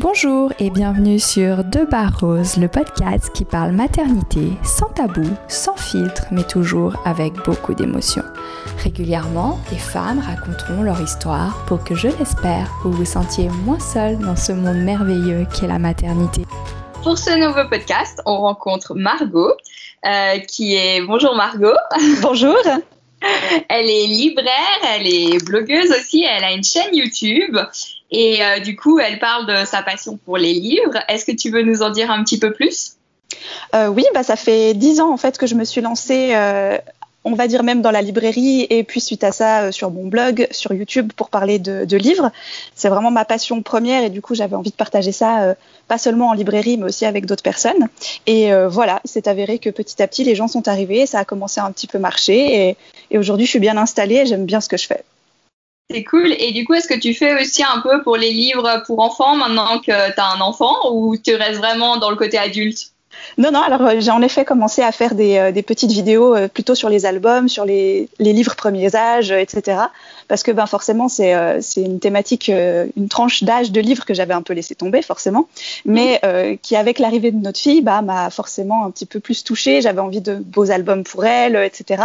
Bonjour et bienvenue sur De Bar Rose, le podcast qui parle maternité sans tabou, sans filtre, mais toujours avec beaucoup d'émotion. Régulièrement, des femmes raconteront leur histoire pour que, je l'espère, vous vous sentiez moins seul dans ce monde merveilleux qu'est la maternité. Pour ce nouveau podcast, on rencontre Margot, euh, qui est... Bonjour Margot. Bonjour. Elle est libraire, elle est blogueuse aussi, elle a une chaîne YouTube et euh, du coup, elle parle de sa passion pour les livres. Est-ce que tu veux nous en dire un petit peu plus? Euh, Oui, bah, ça fait dix ans en fait que je me suis lancée euh, on va dire même dans la librairie et puis suite à ça euh, sur mon blog, sur YouTube pour parler de, livres. C'est vraiment ma passion première et du coup j'avais envie de partager ça euh, pas seulement en librairie mais aussi avec d'autres personnes. Et euh, voilà, c'est avéré que petit à petit les gens sont arrivés, ça a commencé à un petit peu marcher et, et aujourd'hui je suis bien installée et j'aime bien ce que je fais. C'est cool. Et du coup, est-ce que tu fais aussi un peu pour les livres pour enfants maintenant que tu as un enfant ou tu restes vraiment dans le côté adulte? Non, non, alors euh, j'ai en effet commencé à faire des, euh, petites vidéos euh, plutôt sur les albums, sur les, livres premiers âges, etc. Parce que ben, forcément, c'est une thématique, une tranche d'âge de livres que j'avais un peu laissé tomber, forcément, mais qui, avec l'arrivée de notre fille, bah, m'a forcément un petit peu plus touchée. J'avais envie de beaux albums pour elle, etc.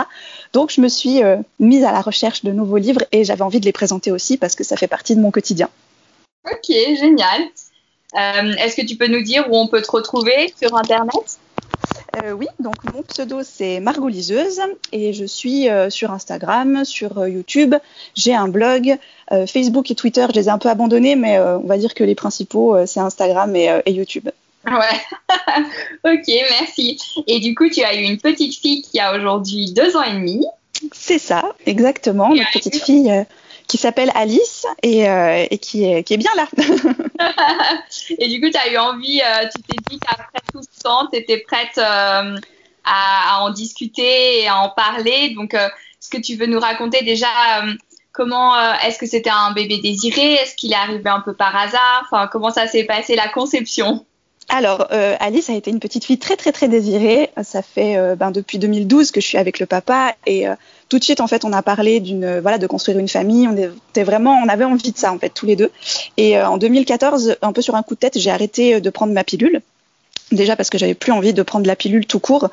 Donc, je me suis mise à la recherche de nouveaux livres et j'avais envie de les présenter aussi parce que ça fait partie de mon quotidien. Ok, génial. Euh, est-ce que tu peux nous dire où on peut te retrouver sur Internet? Euh, oui, donc mon pseudo c'est Margot Liseuse et je suis euh, sur Instagram, sur YouTube, j'ai un blog, Facebook et Twitter je les ai un peu abandonnés mais on va dire que les principaux c'est Instagram et, YouTube. Ouais, ok merci. Et du coup tu as eu une petite fille qui a aujourd'hui deux ans et demi. C'est ça, exactement, une petite fille qui s'appelle Alice et, euh, qui, est, bien là. et du coup, tu as eu envie, euh, tu t'es dit qu'après tout ce temps, tu étais prête euh, à, en discuter et à en parler. Donc, est-ce que tu veux nous raconter déjà comment est-ce que c'était un bébé désiré? Est-ce qu'il est arrivé un peu par hasard? Enfin, comment ça s'est passé la conception? Alors, Alice a été une petite fille très très très désirée. Ça fait ben, depuis 2012 que je suis avec le papa et tout de suite, en fait, on a parlé d'une voilà de construire une famille. On était vraiment, on avait envie de ça en fait tous les deux. Et euh, en 2014, un peu sur un coup de tête, j'ai arrêté euh, de prendre ma pilule. Déjà parce que j'avais plus envie de prendre la pilule tout court.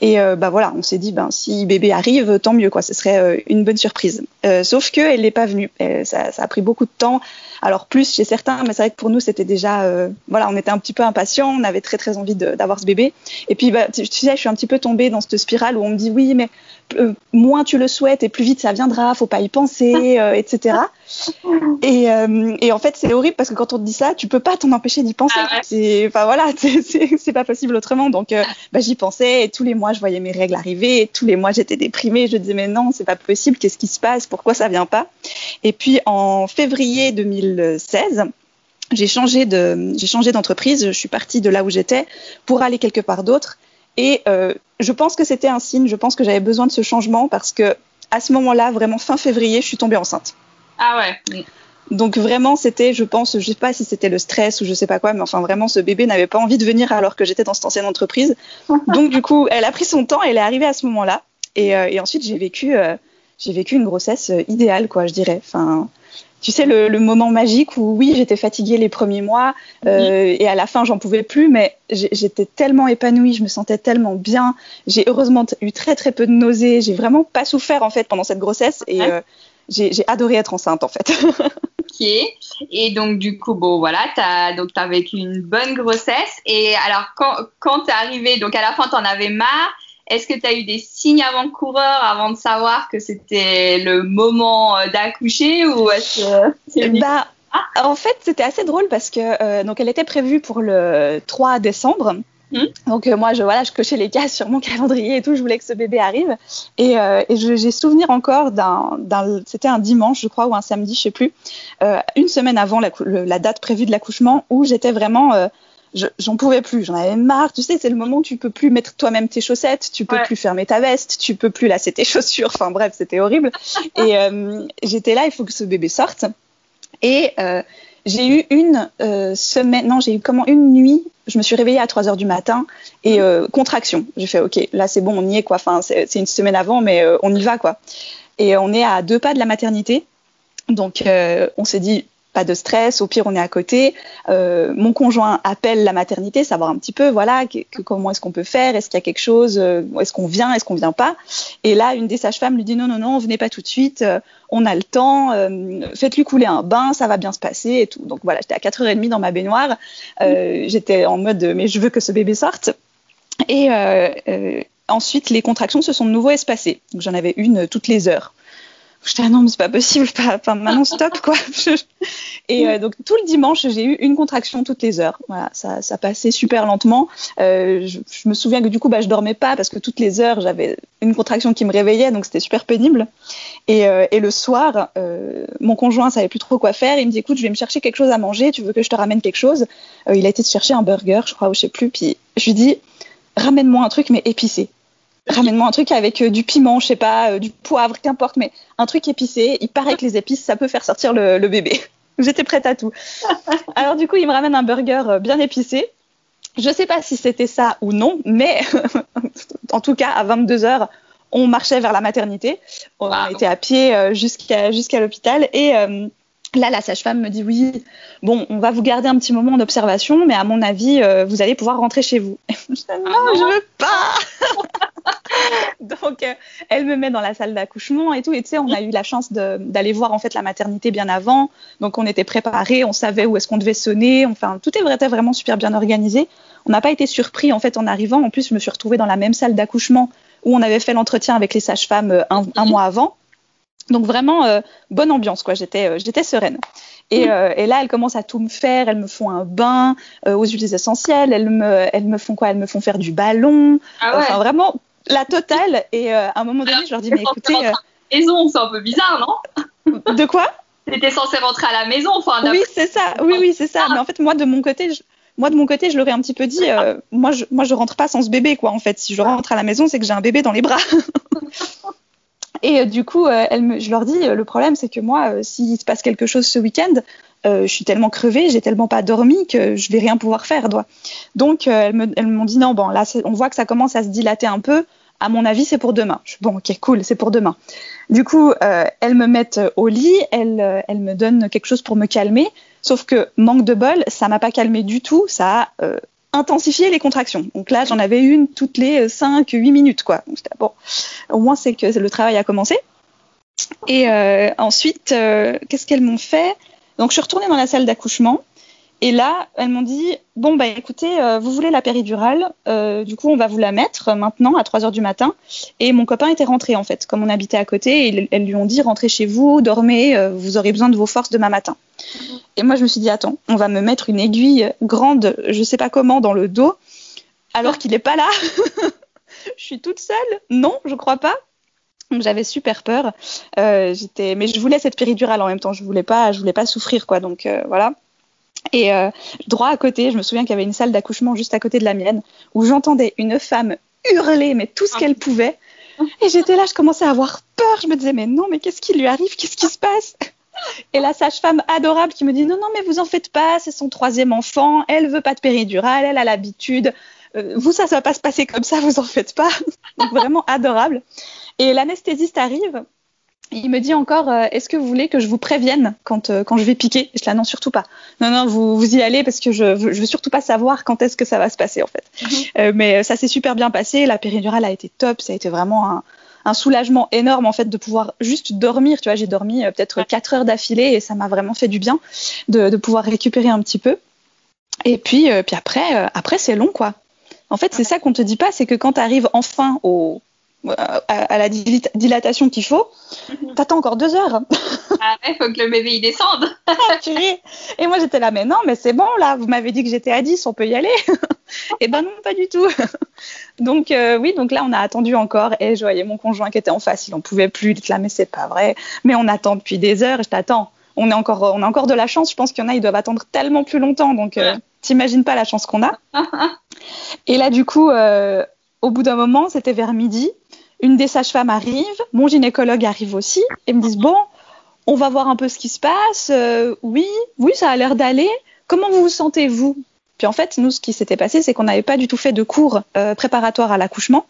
Et euh, bah voilà, on s'est dit ben si bébé arrive, tant mieux quoi. Ce serait une bonne surprise. sauf que elle n'est pas venue. ça, ça, a pris beaucoup de temps. Alors plus chez certains, mais c'est vrai que pour nous c'était déjà, voilà, on était un petit peu impatients. On avait très très envie d'avoir ce bébé. Et puis bah, tu sais, je suis un petit peu tombée dans cette spirale où on me dit oui, mais euh, moins tu le souhaites et plus vite ça viendra, faut pas y penser, euh, etc. Et, euh, et, en fait, c'est horrible parce que quand on te dit ça, tu peux pas t'en empêcher d'y penser. Ah enfin voilà, c'est pas possible autrement. Donc bah, j'y pensais et tous les mois je voyais mes règles arriver. Et tous les mois j'étais déprimée. Je disais mais non, c'est pas possible. Qu'est-ce qui se passe? Pourquoi ça vient pas? Et puis en février 2016 j'ai changé de j'ai changé d'entreprise, je suis partie de là où j'étais pour aller quelque part d'autre et euh, je pense que c'était un signe, je pense que j'avais besoin de ce changement parce que à ce moment-là, vraiment fin février, je suis tombée enceinte. Ah ouais. Donc vraiment, c'était, je pense, je sais pas si c'était le stress ou je sais pas quoi, mais enfin vraiment, ce bébé n'avait pas envie de venir alors que j'étais dans cette ancienne entreprise. Donc du coup, elle a pris son temps, elle est arrivée à ce moment-là. Et, euh, et ensuite, j'ai vécu, euh, j'ai vécu une grossesse idéale, quoi, je dirais. Enfin, tu sais, le, le, moment magique où oui, j'étais fatiguée les premiers mois euh, et à la fin, j'en pouvais plus, mais j'étais tellement épanouie, je me sentais tellement bien. J'ai heureusement eu très très peu de nausées. J'ai vraiment pas souffert en fait pendant cette grossesse et euh, j'ai adoré être enceinte en fait. ok. Et donc du coup, bon voilà, t'as donc as vécu une bonne grossesse. Et alors quand quand t'es arrivée, donc à la fin, t'en avais marre. Est-ce que tu as eu des signes avant-coureurs avant de savoir que c'était le moment euh, d'accoucher ou est-ce que bah, En fait, c'était assez drôle parce que euh, donc elle était prévue pour le 3 décembre. Hmm. Donc euh, moi, je, voilà, je cochais les cases sur mon calendrier et tout, je voulais que ce bébé arrive. Et, et j'ai souvenir encore d'un, c'était un dimanche, je crois, ou un samedi, je sais plus, une semaine avant la, la, date prévue de l'accouchement, où j'étais vraiment j'en pouvais plus, j'en avais marre. Tu sais, c'est le moment où tu peux plus mettre toi-même tes chaussettes, tu peux plus fermer ta veste, tu peux plus lasser tes chaussures. Enfin bref, c'était horrible. Et euh, j'étais là, il faut que ce bébé sorte. Et euh, j'ai eu une euh, semaine, non, j'ai eu comment une nuit. Je me suis réveillée à 3 heures du matin et contraction. J'ai fait OK, là c'est bon, on y est quoi. Enfin, c'est une semaine avant, mais on y va quoi. Et on est à deux pas de la maternité. Donc on s'est dit pas de stress, au pire on est à côté. Euh, mon conjoint appelle la maternité, savoir un petit peu, voilà, comment est-ce qu'on peut faire, est-ce qu'il y a quelque chose, euh, est-ce qu'on vient, est-ce qu'on vient pas. Et là, une des sages-femmes lui dit non, non, non, venez pas tout de suite, euh, on a le temps, faites-lui couler un bain, ça va bien se passer et tout. Donc voilà, j'étais à 4h30 dans ma baignoire, j'étais en mode mais je veux que ce bébé sorte. Et ensuite, les contractions se sont de nouveau espacées. J'en avais une toutes les heures. J'étais ah non, mais c'est pas possible, enfin maintenant stop quoi. et euh, donc tout le dimanche, j'ai eu une contraction toutes les heures. Voilà, ça, ça passait super lentement. Euh, je, me souviens que du coup, bah, je dormais pas parce que toutes les heures, j'avais une contraction qui me réveillait, donc c'était super pénible. Et, euh, et le soir, mon conjoint savait plus trop quoi faire. Il me dit écoute, je vais me chercher quelque chose à manger. Tu veux que je te ramène quelque chose? Il a été chercher un burger, je crois, ou je sais plus. Puis je lui dis ramène-moi un truc mais épicé ramène-moi un truc avec euh, du piment, je sais pas, euh, du poivre, qu'importe, mais un truc épicé. Il paraît que les épices, ça peut faire sortir le, bébé. J'étais prête à tout. Alors du coup, il me ramène un burger euh, bien épicé. Je sais pas si c'était ça ou non, mais en tout cas, à 22 heures, on marchait vers la maternité. On était à pied jusqu'à jusqu'à l'hôpital et Là, la sage-femme me dit oui, bon, on va vous garder un petit moment en observation, mais à mon avis, vous allez pouvoir rentrer chez vous. je dis, non, ah je veux pas. Donc, euh, elle me met dans la salle d'accouchement et tout. Et tu sais, on a eu la chance d'aller voir en fait la maternité bien avant. Donc, on était préparés, on savait où est-ce qu'on devait sonner. Enfin, tout était vraiment super bien organisé. On n'a pas été surpris en fait en arrivant. En plus, je me suis retrouvée dans la même salle d'accouchement où on avait fait l'entretien avec les sages-femmes euh, un, mois avant. Donc vraiment euh, bonne ambiance quoi. J'étais j'étais sereine. Et, et, là, elles commencent à tout me faire. Elles me font un bain aux huiles essentielles. Elles me, elles me font quoi? Elles me font faire du ballon. Ah Enfin, vraiment la totale. Et euh, à un moment donné, je leur dis, mais écoutez. Euh, maison, c'est un peu bizarre, non? De quoi? T'étais censé rentrer à la maison, enfin. Oui, c'est ça. Oui, oui, c'est ça. Mais en fait, moi, de mon côté, je... moi, de mon côté, je leur ai un petit peu dit, euh, moi, je, moi, je rentre pas sans ce bébé, quoi. En fait, si je rentre à la maison, c'est que j'ai un bébé dans les bras. Et du coup, me, je leur dis, le problème, c'est que moi, s'il se passe quelque chose ce week-end, je suis tellement crevée, j'ai tellement pas dormi que je vais rien pouvoir faire. Donc, elles m'ont dit non, bon, là, on voit que ça commence à se dilater un peu à mon avis, c'est pour demain. Je bon, ok, cool, c'est pour demain. Du coup, euh, elles me mettent au lit, elles, euh, elles, me donnent quelque chose pour me calmer. Sauf que, manque de bol, ça m'a pas calmé du tout. Ça a euh, intensifié les contractions. Donc là, j'en avais une toutes les 5-8 minutes, quoi. Donc, bon, au moins, c'est que le travail a commencé. Et ensuite, qu'est-ce qu'elles m'ont fait? Donc, je suis retournée dans la salle d'accouchement. Et là, elles m'ont dit Bon, bah écoutez, euh, vous voulez la péridurale, euh, du coup, on va vous la mettre maintenant à 3 h du matin. Et mon copain était rentré, en fait, comme on habitait à côté. Et elles lui ont dit Rentrez chez vous, dormez, euh, vous aurez besoin de vos forces demain matin. Et moi, je me suis dit Attends, on va me mettre une aiguille grande, je sais pas comment, dans le dos, alors qu'il n'est pas là. je suis toute seule Non, je crois pas. J'avais super peur. j'étais, mais je voulais cette péridurale en même temps. Je voulais pas, voulais pas souffrir, quoi. Donc voilà. Et euh, droit à côté, je me souviens qu'il y avait une salle d'accouchement juste à côté de la mienne où j'entendais une femme hurler, mais tout ce qu'elle pouvait. Et j'étais là, je commençais à avoir peur. Je me disais, mais non, mais qu'est-ce qui lui arrive? Qu'est-ce qui se passe? Et la sage-femme adorable qui me dit, non, non, mais vous en faites pas, c'est son troisième enfant, elle veut pas de péridurale, elle a l'habitude. Euh, vous, ça, ça va pas se passer comme ça, vous en faites pas. Donc vraiment adorable. Et l'anesthésiste arrive il me dit encore, euh, est-ce que vous voulez que je vous prévienne quand, euh, quand je vais piquer? Je dis, non, surtout pas. Non, non, vous, vous y allez parce que je, je veux surtout pas savoir quand est-ce que ça va se passer, en fait. Mhm. Mais ça s'est super bien passé. La péridurale a été top. Ça a été vraiment un, un soulagement énorme, en fait, de pouvoir juste dormir. Tu vois, j'ai dormi peut-être 4 heures d'affilée et ça m'a vraiment fait du bien de, de, pouvoir récupérer un petit peu. Et puis, puis après, après c'est long, quoi. En fait, c'est ça qu'on te dit pas, c'est que quand tu arrives enfin au, à, la dilatation qu'il faut, mhm. t'attends encore deux heures. ah ouais, faut que le bébé il descende. Ah, et moi j'étais là, mais non, mais c'est bon là, vous m'avez dit que j'étais à 10, on peut y aller. et ben non, pas du tout. donc euh, oui, donc là on a attendu encore et je voyais mon conjoint qui était en face, il en pouvait plus, il était là, mais c'est pas vrai. Mais on attend depuis des heures et je t'attends. On, est encore, on a encore de la chance, je pense qu'il y en a, ils doivent attendre tellement plus longtemps, donc euh, t'imagines pas la chance qu'on a. et là du coup, euh, au bout d'un moment, c'était vers midi, une des sages-femmes arrive, mon gynécologue arrive aussi, et me disent bon, on va voir un peu ce qui se passe. Euh, oui, oui, ça a l'air d'aller. Comment vous vous sentez vous Puis en fait, nous, ce qui s'était passé, c'est qu'on n'avait pas du tout fait de cours euh, préparatoires à l'accouchement.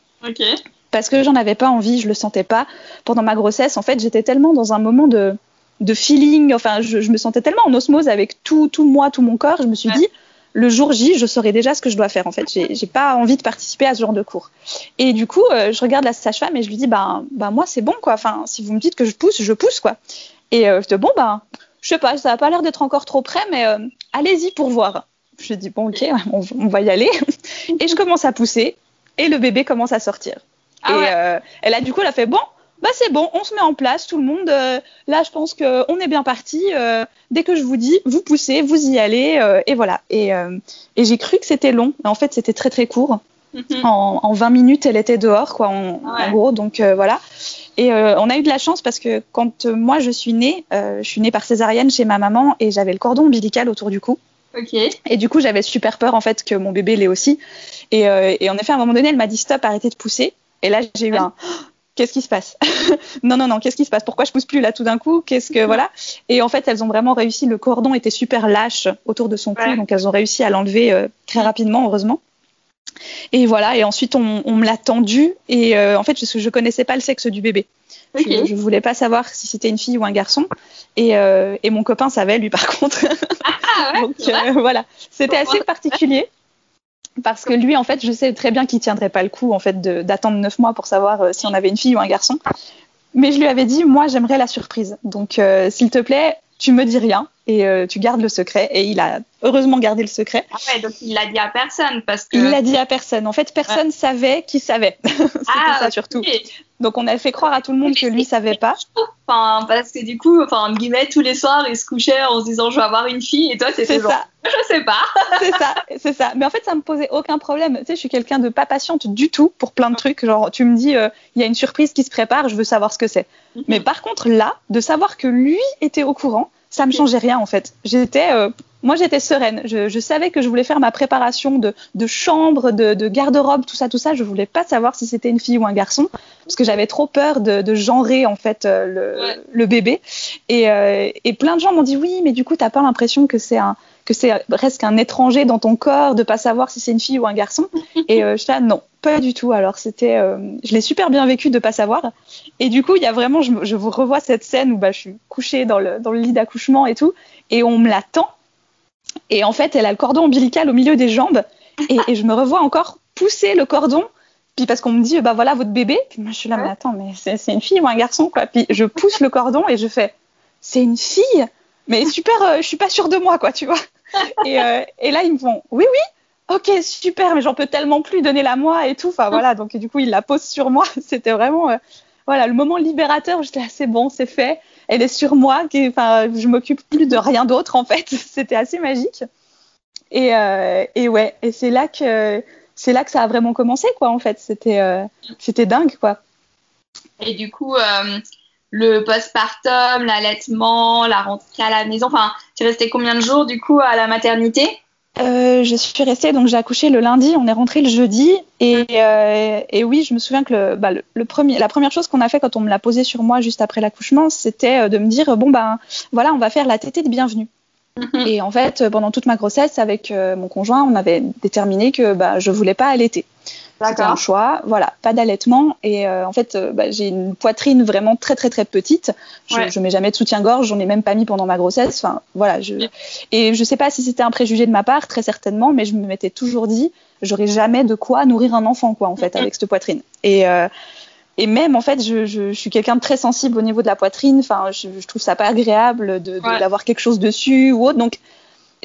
Parce que j'en avais pas envie, je le sentais pas. Pendant ma grossesse, en fait, j'étais tellement dans un moment de, de feeling. Enfin, je, me sentais tellement en osmose avec tout, tout moi, tout mon corps. Je me suis dit, le jour J, je saurais déjà ce que je dois faire. En fait, j'ai pas envie de participer à ce genre de cours. Et du coup, euh, je regarde la sage-femme et je lui dis, ben, ben moi, c'est bon, quoi. Enfin, si vous me dites que je pousse, je pousse, quoi. Et euh, je dis, bon, ben, je sais pas, ça a pas l'air d'être encore trop près, mais euh, allez-y pour voir. Je dis, bon, ok, on, va y aller. et je commence à pousser et le bébé commence à sortir. Ah et elle a du coup, elle a fait, bon, bah c'est bon, on se met en place, tout le monde. Euh, là, je pense qu'on est bien parti. Euh, dès que je vous dis, vous poussez, vous y allez, euh, et voilà. Et, et j'ai cru que c'était long, mais en fait, c'était très très court. Mhm. en, en, 20 minutes, elle était dehors, quoi, en, gros. Donc voilà. Et on a eu de la chance parce que quand moi je suis née, je suis née par césarienne chez ma maman et j'avais le cordon ombilical autour du cou. Et du coup, j'avais super peur en fait que mon bébé l'ait aussi. Et, et en effet, à un moment donné, elle m'a dit stop, arrêtez de pousser. Et là, j'ai eu un qu'est-ce qui se passe? Non, non, non, qu'est-ce qui se passe? Pourquoi je pousse plus là tout d'un coup? Qu'est-ce que voilà. Et en fait, elles ont vraiment réussi. Le cordon était super lâche autour de son cou, donc elles ont réussi à l'enlever euh, très rapidement, heureusement. Et voilà. Et ensuite, on, me l'a tendu. Et euh, en fait, je, je connaissais pas le sexe du bébé. Je, je voulais pas savoir si c'était une fille ou un garçon. Et, euh, et mon copain savait, lui, par contre. Ah, ouais, donc voilà, c'était assez particulier parce que lui, en fait, je sais très bien qu'il tiendrait pas le coup, en fait, d'attendre neuf mois pour savoir euh, si on avait une fille ou un garçon. Mais je lui avais dit, moi, j'aimerais la surprise. Donc, euh, s'il te plaît, tu me dis rien et euh, tu gardes le secret. Et il a heureusement gardé le secret. Ah ouais, donc il l'a dit à personne parce que. Il l'a dit à personne. En fait, personne savait qui savait. C'était ah, ça surtout. Donc on a fait croire à tout le monde que lui savait pas. Enfin, parce que du coup, enfin, en guillemets, tous les soirs, il se couchait en se disant je vais avoir une fille et toi c'est ça. Je sais pas. c'est ça, c'est ça. Mais en fait, ça me posait aucun problème. Tu sais, je suis quelqu'un de pas patiente du tout pour plein de trucs. Genre, tu me dis, euh, il y a une surprise qui se prépare, je veux savoir ce que c'est. Mhm. Mais par contre, là, de savoir que lui était au courant, ça me changeait rien en fait. J'étais, euh, moi j'étais sereine. Je, savais que je voulais faire ma préparation de, chambre, de, garde-robe, tout ça, tout ça. Je voulais pas savoir si c'était une fille ou un garçon parce que j'avais trop peur de, de genrer en fait euh, le, bébé. Euh, et, plein de gens m'ont dit oui, mais du coup t'as pas l'impression que c'est un que c'est presque un étranger dans ton corps de pas savoir si c'est une fille ou un garçon? Et je suis là, non, pas du tout. Alors c'était, je l'ai super bien vécu de pas savoir. Et du coup, il y a vraiment, je, je vous revois cette scène où bah, je suis couchée dans le, dans le lit d'accouchement et tout, et on me l'attend. Et en fait, elle a le cordon ombilical au milieu des jambes, et, je me revois encore pousser le cordon. Puis parce qu'on me dit, bah voilà votre bébé. Puis moi je suis là, mais attends, mais c'est une fille ou un garçon quoi. Puis je pousse le cordon et je fais, c'est une fille? Mais super, euh, je suis pas sûre de moi quoi, tu vois. Et, euh, et là ils me font, oui oui, ok super, mais j'en peux tellement plus donner la moi et tout. Enfin voilà, donc du coup il la pose sur moi. C'était vraiment, euh, voilà, le moment libérateur, j'étais là, c'est bon, c'est fait. Elle est sur moi, enfin, je m'occupe plus de rien d'autre en fait. C'était assez magique. Et, euh, et ouais, et c'est là que c'est là que ça a vraiment commencé quoi en fait. C'était euh, c'était dingue quoi. Et du coup, euh, le postpartum, l'allaitement, la rentrée à la maison, enfin, tu restais combien de jours du coup à la maternité? Euh, je suis restée, donc j'ai accouché le lundi, on est rentré le jeudi. Et, euh, et oui, je me souviens que le, bah, le, premier, la première chose qu'on a fait quand on me l'a posé sur moi juste après l'accouchement, c'était euh, de me dire bon, ben voilà, on va faire la tétée de bienvenue. Mhm. Et en fait, pendant toute ma grossesse, avec mon conjoint, on avait déterminé que bah, je voulais pas allaiter. C'était un choix, voilà, pas d'allaitement. Et euh, en fait, euh, bah, j'ai une poitrine vraiment très très très petite. Je, ne mets jamais de soutien-gorge, j'en ai même pas mis pendant ma grossesse. Enfin, voilà. Je... Et je sais pas si c'était un préjugé de ma part, très certainement, mais je me m'étais toujours dit, j'aurais jamais de quoi nourrir un enfant, quoi, en fait, avec cette poitrine. Et euh, et même en fait, je, je, je suis quelqu'un de très sensible au niveau de la poitrine. Enfin, je, je trouve ça pas agréable de d'avoir quelque chose dessus ou autre. Donc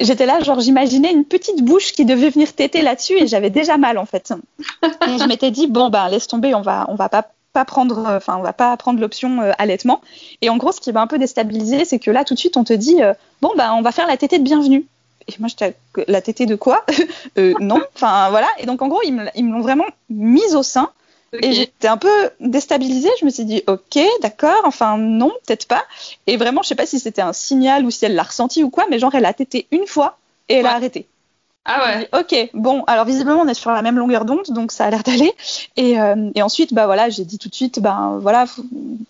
j'étais là, genre, j'imaginais une petite bouche qui devait venir téter là-dessus et j'avais déjà mal, en fait. et je m'étais dit, bon, ben, laisse tomber, on va, on va pas pas prendre, enfin, on va pas prendre l'option euh, allaitement. Et en gros, ce qui m'a un peu déstabilisé, c'est que là, tout de suite, on te dit, euh, bon, ben, on va faire la tétée de bienvenue. Et moi, j'étais, la tétée de quoi? Euh, Non, enfin, voilà. Et donc, en gros, ils me l'ont vraiment mise au sein. Et j'étais un peu déstabilisée. Je me suis dit, ok, d'accord, enfin non, peut-être pas. Et vraiment, je sais pas si c'était un signal ou si elle l'a ressenti ou quoi, mais genre, elle a tété une fois et elle a arrêté. Ah ouais. ok, bon, alors visiblement on est sur la même longueur d'onde, donc ça a l'air d'aller. Et, euh, et, ensuite, bah voilà, j'ai dit tout de suite, ben voilà,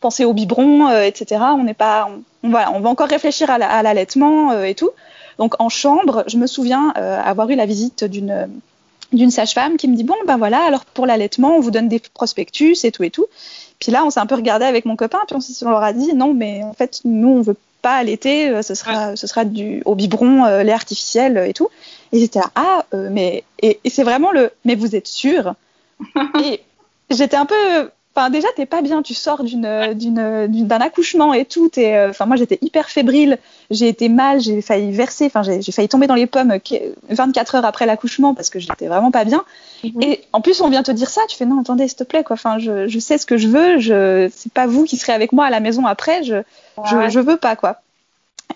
pensez au biberon, euh, etc. On n'est pas, on, voilà, on va encore réfléchir à l'allaitement euh, et tout. Donc en chambre, je me souviens avoir eu la visite d'une d'une sage-femme qui me dit bon ben voilà alors pour l'allaitement on vous donne des prospectus et tout et tout. Puis là on s'est un peu regardé avec mon copain puis on, on leur a dit non mais en fait nous on veut pas allaiter, ce sera, ce sera du, au biberon, lait artificiel et tout. Et j'étais là, ah, mais, et, et c'est vraiment le, mais vous êtes sûr? Et j'étais un peu, Enfin, déjà, t'es pas bien. Tu sors d'une, d'une, d'un accouchement et tout. Euh, enfin, moi, j'étais hyper fébrile. J'ai été mal. J'ai failli verser. Enfin, j'ai, failli tomber dans les pommes 24 heures après l'accouchement parce que j'étais vraiment pas bien. Mhm. Et en plus, on vient te dire ça. Tu fais non, attendez, s'il te plaît, quoi. Enfin, je, je, sais ce que je veux. Je, c'est pas vous qui serez avec moi à la maison après. Je, je, je, veux pas, quoi.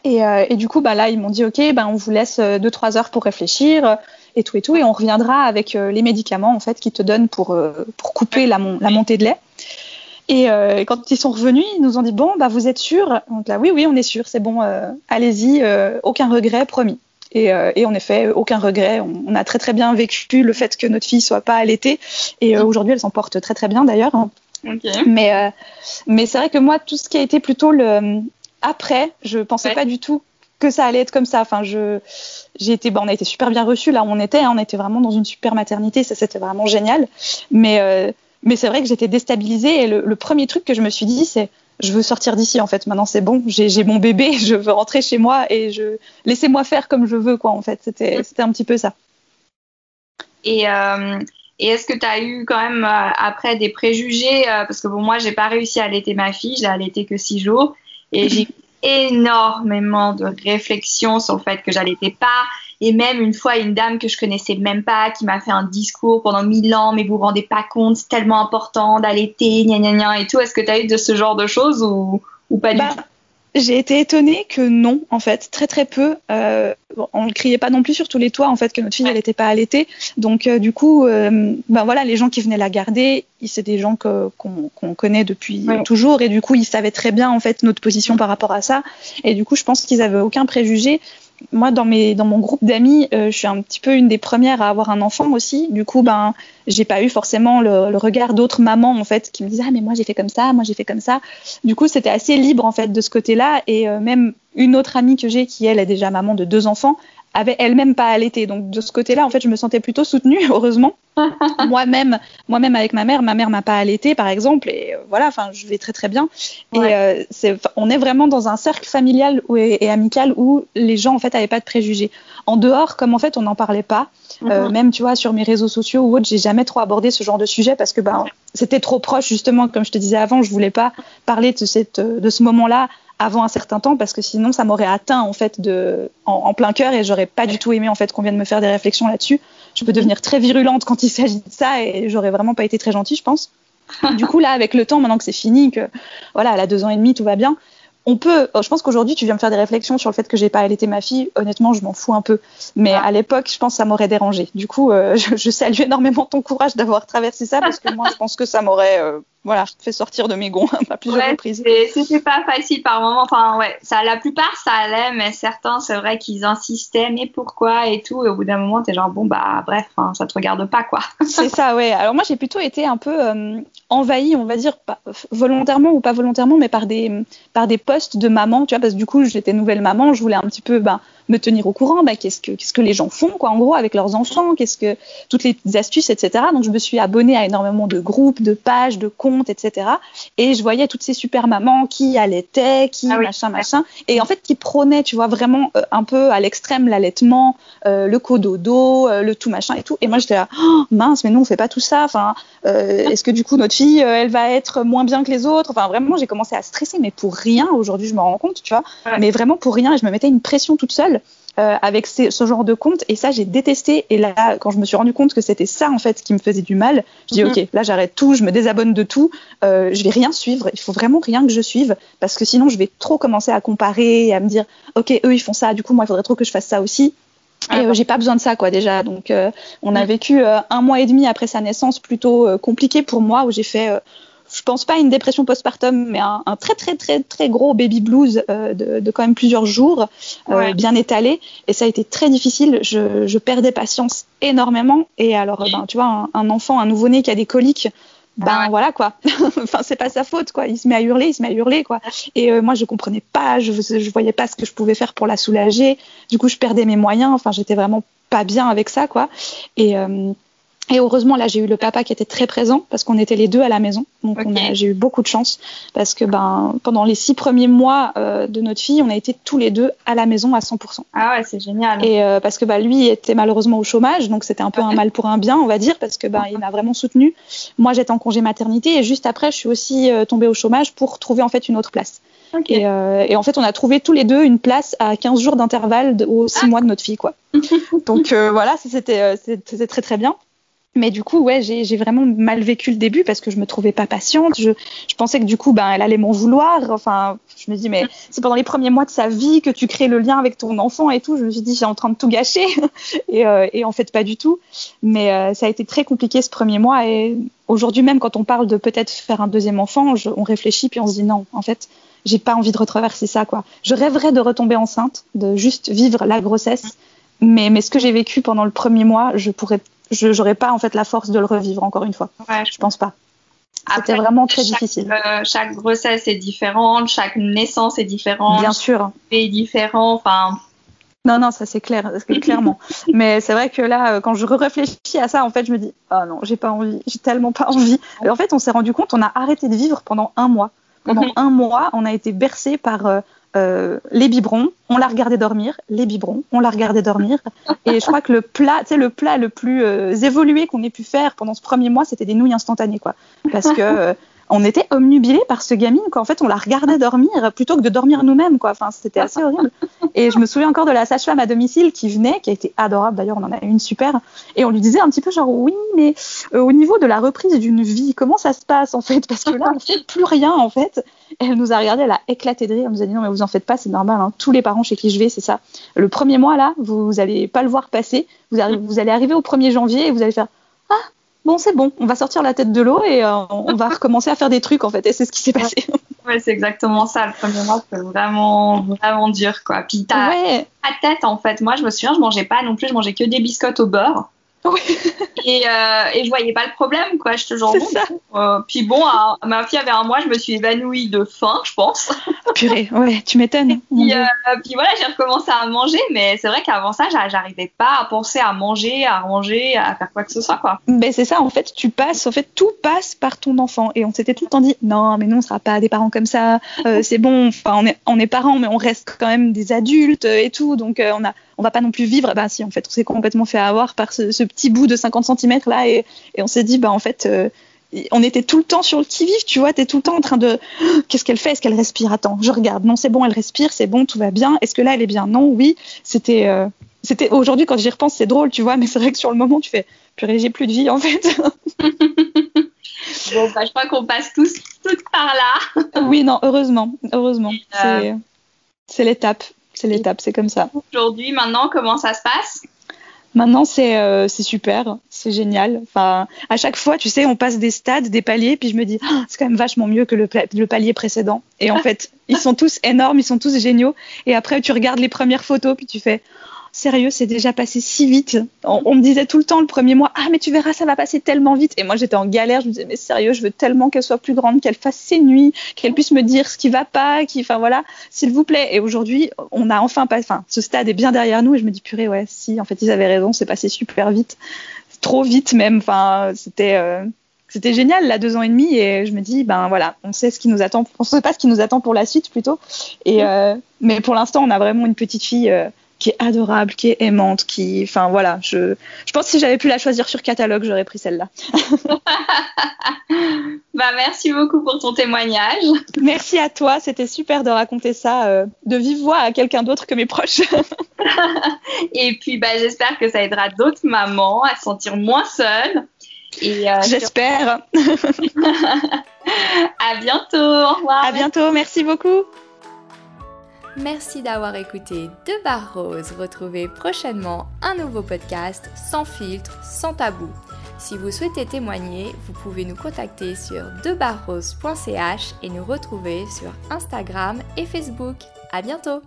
Et, euh, et, du coup, bah là, ils m'ont dit, ok, ben on vous laisse 2-3 heures pour réfléchir et tout et tout, et on reviendra avec euh, les médicaments en fait qui te donnent pour, euh, pour couper la, la, montée de lait. Et euh, quand ils sont revenus, ils nous ont dit bon bah vous êtes sûr? Donc là oui oui on est sûr, c'est bon, allez-y, aucun regret, promis. Et, et, en effet, aucun regret. On, a très très bien vécu le fait que notre fille soit pas allaitée. Et aujourd'hui, elle s'en porte très très bien d'ailleurs. Mais, mais c'est vrai que moi, tout ce qui a été plutôt le après, je pensais pas du tout que ça allait être comme ça. Enfin, je, j'ai été, bon, on a été super bien reçus là où on était. Hein. on était vraiment dans une super maternité. Ça, c'était vraiment génial. Mais, euh, mais c'est vrai que j'étais déstabilisée. Et le, premier truc que je me suis dit, c'est, je veux sortir d'ici. En fait, maintenant c'est bon. J'ai, mon bébé. Je veux rentrer chez moi et je laissez-moi faire comme je veux, quoi. En fait, c'était, c'était un petit peu ça. Et euh, et est-ce que tu as eu quand même euh, après des préjugés Parce que bon, moi, j'ai pas réussi à allaiter ma fille, j'ai allaité que six jours. Et j'ai énormément de réflexions sur le fait que j'allaitais pas. Et même une fois, une dame que je connaissais même pas qui m'a fait un discours pendant mille ans, mais vous vous rendez pas compte, c'est tellement important d'allaiter, gna gna gna et tout. Est-ce que tu as eu de ce genre de choses ou, ou pas du bah, tout? j'ai été étonnée que non, en fait, très très peu. Euh, on ne criait pas non plus sur tous les toits, en fait, que notre fille, elle n'était pas allaitée. Donc, euh, du coup, euh, ben voilà, les gens qui venaient la garder, c'est des gens qu'on connaît depuis toujours, et du coup, ils savaient très bien, en fait, notre position par rapport à ça. Et du coup, je pense qu'ils avaient aucun préjugé moi, dans, mes, dans mon groupe d'amis, euh, je suis un petit peu une des premières à avoir un enfant aussi. Du coup, ben, j'ai pas eu forcément le, regard d'autres mamans en fait qui me disaient ah mais moi j'ai fait comme ça, moi j'ai fait comme ça. Du coup, c'était assez libre en fait de ce côté-là. Et euh, même une autre amie que j'ai qui elle est déjà maman de deux enfants, avait elle-même pas allaité. Donc de ce côté-là, en fait, je me sentais plutôt soutenue, heureusement. moi-même, moi-même avec ma mère, ma mère m'a pas allaité, par exemple, et euh, voilà, enfin, je vais très très bien. Et euh, c'est, on est vraiment dans un cercle familial et, amical où les gens en fait avaient pas de préjugés. En dehors, comme en fait on n'en parlait pas, euh, mhm. même tu vois sur mes réseaux sociaux ou autres, j'ai jamais trop abordé ce genre de sujet parce que ben c'était trop proche justement, comme je te disais avant, je voulais pas parler de cette de ce moment-là avant un certain temps parce que sinon ça m'aurait atteint en fait de en, plein cœur et j'aurais pas du tout aimé en fait qu'on vienne me faire des réflexions là-dessus. Je peux devenir très virulente quand il s'agit de ça et j'aurais vraiment pas été très gentille, je pense. du coup là avec le temps maintenant que c'est fini que voilà elle a deux ans et demi tout va bien on peut, je pense qu'aujourd'hui, tu viens me faire des réflexions sur le fait que j'ai pas allaité ma fille. Honnêtement, je m'en fous un peu. Mais à l'époque, je pense que ça m'aurait dérangé. Du coup, euh, je, salue énormément ton courage d'avoir traversé ça parce que moi, je pense que ça m'aurait euh, voilà, fait sortir de mes gonds à plusieurs ouais, reprises. C'était pas facile par moment. Enfin, ouais, ça, la plupart, ça allait, mais certains, c'est vrai qu'ils insistaient, mais pourquoi et tout. Et au bout d'un moment, t'es genre, bon, bah, bref, hein, ça te regarde pas, quoi. c'est ça, ouais. Alors, moi, j'ai plutôt été un peu euh, envahie, on va dire, pas, volontairement ou pas volontairement, mais par des, par des postes de maman, tu vois, parce que du coup, j'étais nouvelle maman, je voulais un petit peu, ben, me tenir au courant, bah, qu'est-ce que qu'est-ce que les gens font quoi en gros avec leurs enfants, qu'est-ce que toutes les astuces etc. Donc je me suis abonnée à énormément de groupes, de pages, de comptes etc. Et je voyais toutes ces super mamans qui allaitaient, qui ah machin machin, et en fait qui prônaient tu vois vraiment euh, un peu à l'extrême l'allaitement, euh, le cododo, euh, le tout machin et tout. Et moi j'étais là oh, mince mais nous on fait pas tout ça. Enfin est-ce que du coup notre fille elle va être moins bien que les autres? Enfin vraiment j'ai commencé à stresser mais pour rien aujourd'hui je me rends compte tu vois. Mais vraiment pour rien et je me mettais une pression toute seule. Euh, avec ce genre de compte. Et ça, j'ai détesté. Et là, quand je me suis rendu compte que c'était ça, en fait, qui me faisait du mal, je dis, mhm. OK, là, j'arrête tout, je me désabonne de tout. Euh, je vais rien suivre. Il faut vraiment rien que je suive. Parce que sinon, je vais trop commencer à comparer et à me dire, OK, eux, ils font ça. Du coup, moi, il faudrait trop que je fasse ça aussi. Et euh, j'ai pas besoin de ça, quoi, déjà. Donc, euh, on a vécu un mois et demi après sa naissance plutôt compliqué pour moi, où j'ai fait pense pas à une dépression postpartum, mais un, un très très très très gros baby blues euh, de, de, quand même plusieurs jours, euh, bien étalé. Et ça a été très difficile. Je, je perdais patience énormément. Et alors, ben, tu vois, un, un enfant, un nouveau-né qui a des coliques, ben voilà quoi. enfin, c'est pas sa faute quoi. Il se met à hurler, il se met à hurler quoi. Et euh, moi, je comprenais pas, je, je voyais pas ce que je pouvais faire pour la soulager. Du coup, je perdais mes moyens. Enfin, j'étais vraiment pas bien avec ça quoi. Et Et heureusement, là, j'ai eu le papa qui était très présent parce qu'on était les deux à la maison. Donc, j'ai eu beaucoup de chance parce que ben, pendant les six premiers mois euh, de notre fille, on a été tous les deux à la maison à 100%. Ah ouais, c'est génial. Et euh, parce que bah, lui était malheureusement au chômage, donc c'était un peu un mal pour un bien, on va dire, parce que ben, il m'a vraiment soutenu. Moi, j'étais en congé maternité et juste après, je suis aussi euh, tombée au chômage pour trouver en fait une autre place. Et, et, en fait, on a trouvé tous les deux une place à 15 jours d'intervalle aux 6 ah. mois de notre fille, quoi. donc voilà, c'était très très bien. Mais du coup, ouais, j'ai vraiment mal vécu le début parce que je me trouvais pas patiente. Je, pensais que du coup, ben, elle allait m'en vouloir. Enfin, je me dis, mais c'est pendant les premiers mois de sa vie que tu crées le lien avec ton enfant et tout. Je me suis dit, j'ai en train de tout gâcher. et, euh, et, en fait, pas du tout. Mais euh, ça a été très compliqué ce premier mois. Et aujourd'hui même, quand on parle de peut-être faire un deuxième enfant, on réfléchit puis on se dit non. En fait, j'ai pas envie de retraverser ça, quoi. Je rêverais de retomber enceinte, de juste vivre la grossesse. Mais ce que j'ai vécu pendant le premier mois, je pourrais je n'aurais pas en fait la force de le revivre encore une fois. Ouais, je pense pas. C'était vraiment très difficile. Euh, chaque grossesse est différente, chaque naissance est différente. Bien sûr. Est différent. Enfin. Non, non, ça c'est clair, clairement. Mais c'est vrai que là, euh, quand je réfléchis à ça, en fait, je me dis, ah non, j'ai pas envie, j'ai tellement pas envie. Et en fait, on s'est rendu compte, on a arrêté de vivre pendant un mois. Pendant mhm. un mois, on a été bercé par euh, euh, les biberons, on l'a regardé dormir, les biberons, on l'a regardé dormir. Et je crois que le plat, tu sais, le plat le plus euh, évolué qu'on ait pu faire pendant ce premier mois, c'était des nouilles instantanées, quoi. Parce que euh, on était omnubilés par ce gamine qu'en fait on la regardait dormir plutôt que de dormir nous-mêmes. Enfin c'était assez horrible. Et je me souviens encore de la sage-femme à domicile qui venait, qui a été adorable d'ailleurs, on en a une super. Et on lui disait un petit peu genre oui mais euh, au niveau de la reprise d'une vie, comment ça se passe en fait Parce que là on fait plus rien en fait. elle nous a regardé, elle a éclaté de rire, elle nous a dit non mais vous en faites pas, c'est normal. Hein. Tous les parents chez qui je vais c'est ça. Le premier mois là, vous, vous allez pas le voir passer, vous, vous allez arriver au 1er janvier et vous allez faire ah bon, c'est bon, on va sortir la tête de l'eau et euh, on va recommencer à faire des trucs en fait. Et c'est ce qui s'est passé. Ouais, c'est exactement ça. Le premier mois, c'est vraiment, vraiment dur quoi. Puis t'as ouais. ta tête en fait. Moi, je me souviens, je mangeais pas non plus, je mangeais que des biscottes au beurre. Et, euh, et je voyais pas le problème, quoi. Je te jure. Euh, puis bon, ma fille avait un mois, je me suis évanouie de faim, je pense. Purée, ouais, tu m'étonnes. Puis, euh, puis, voilà, j'ai recommencé à manger, mais c'est vrai qu'avant ça, j'arrivais pas à penser à manger, à ranger, à faire quoi que ce soit, quoi. Ben c'est ça, en fait, tu passes, en fait, tout passe par ton enfant. Et on s'était tout le temps dit, non, mais nous, on sera pas des parents comme ça. Euh, c'est bon, enfin, on est, on est parents, mais on reste quand même des adultes et tout. Donc, on a on va pas non plus vivre. Ben si, en fait, on s'est complètement fait avoir par ce, petit bout de 50 cm là, et, on s'est dit, bah en fait, euh, on était tout le temps sur le qui vive, tu vois, tu es tout le temps en train de, qu'est-ce qu'elle fait, est-ce qu'elle respire? Attends, je regarde, non, c'est bon, elle respire, c'est bon, tout va bien. Est-ce que là, elle est bien? Non, oui. C'était, euh, c'était aujourd'hui quand j'y repense, c'est drôle, tu vois, mais c'est vrai que sur le moment, tu fais, purée, j'ai plus de vie en fait. bon, bah, je crois qu'on passe tous toutes par là. oui, non, heureusement, heureusement, euh, c'est l'étape. C'est l'étape, c'est comme ça. Aujourd'hui, maintenant, comment ça se passe? Maintenant, c'est euh, super, c'est génial. Enfin, à chaque fois, tu sais, on passe des stades, des paliers, puis je me dis, ah, c'est quand même vachement mieux que le, le palier précédent. Et en fait, ils sont tous énormes, ils sont tous géniaux. Et après, tu regardes les premières photos, puis tu fais, sérieux, c'est déjà passé si vite. On, me disait tout le temps le premier mois, ah mais tu verras, ça va passer tellement vite. Et moi j'étais en galère, je me disais mais sérieux, je veux tellement qu'elle soit plus grande, qu'elle fasse ses nuits, qu'elle puisse me dire ce qui va pas, qui, enfin voilà, s'il vous plaît. Et aujourd'hui, on a enfin pas, enfin ce stade est bien derrière nous et je me dis purée ouais, si en fait ils avaient raison, c'est passé super vite, trop vite même. Enfin c'était euh, c'était génial là deux ans et demi et je me dis ben voilà on sait ce qui nous attend on sait pas ce qui nous attend pour la suite plutôt et euh, mais pour l'instant on a vraiment une petite fille euh, qui est adorable, qui est aimante, qui, enfin voilà, je, je pense que si j'avais pu la choisir sur catalogue, j'aurais pris celle-là. bah merci beaucoup pour ton témoignage. Merci à toi, c'était super de raconter ça euh, de vive voix à quelqu'un d'autre que mes proches. Et puis bah j'espère que ça aidera d'autres mamans à se sentir moins seules. Euh, j'espère. à bientôt. Au revoir. À bientôt. Merci beaucoup. Merci d'avoir écouté De Barres. Retrouvez prochainement un nouveau podcast sans filtre, sans tabou. Si vous souhaitez témoigner, vous pouvez nous contacter sur debarrose.ch et nous retrouver sur Instagram et Facebook. À bientôt!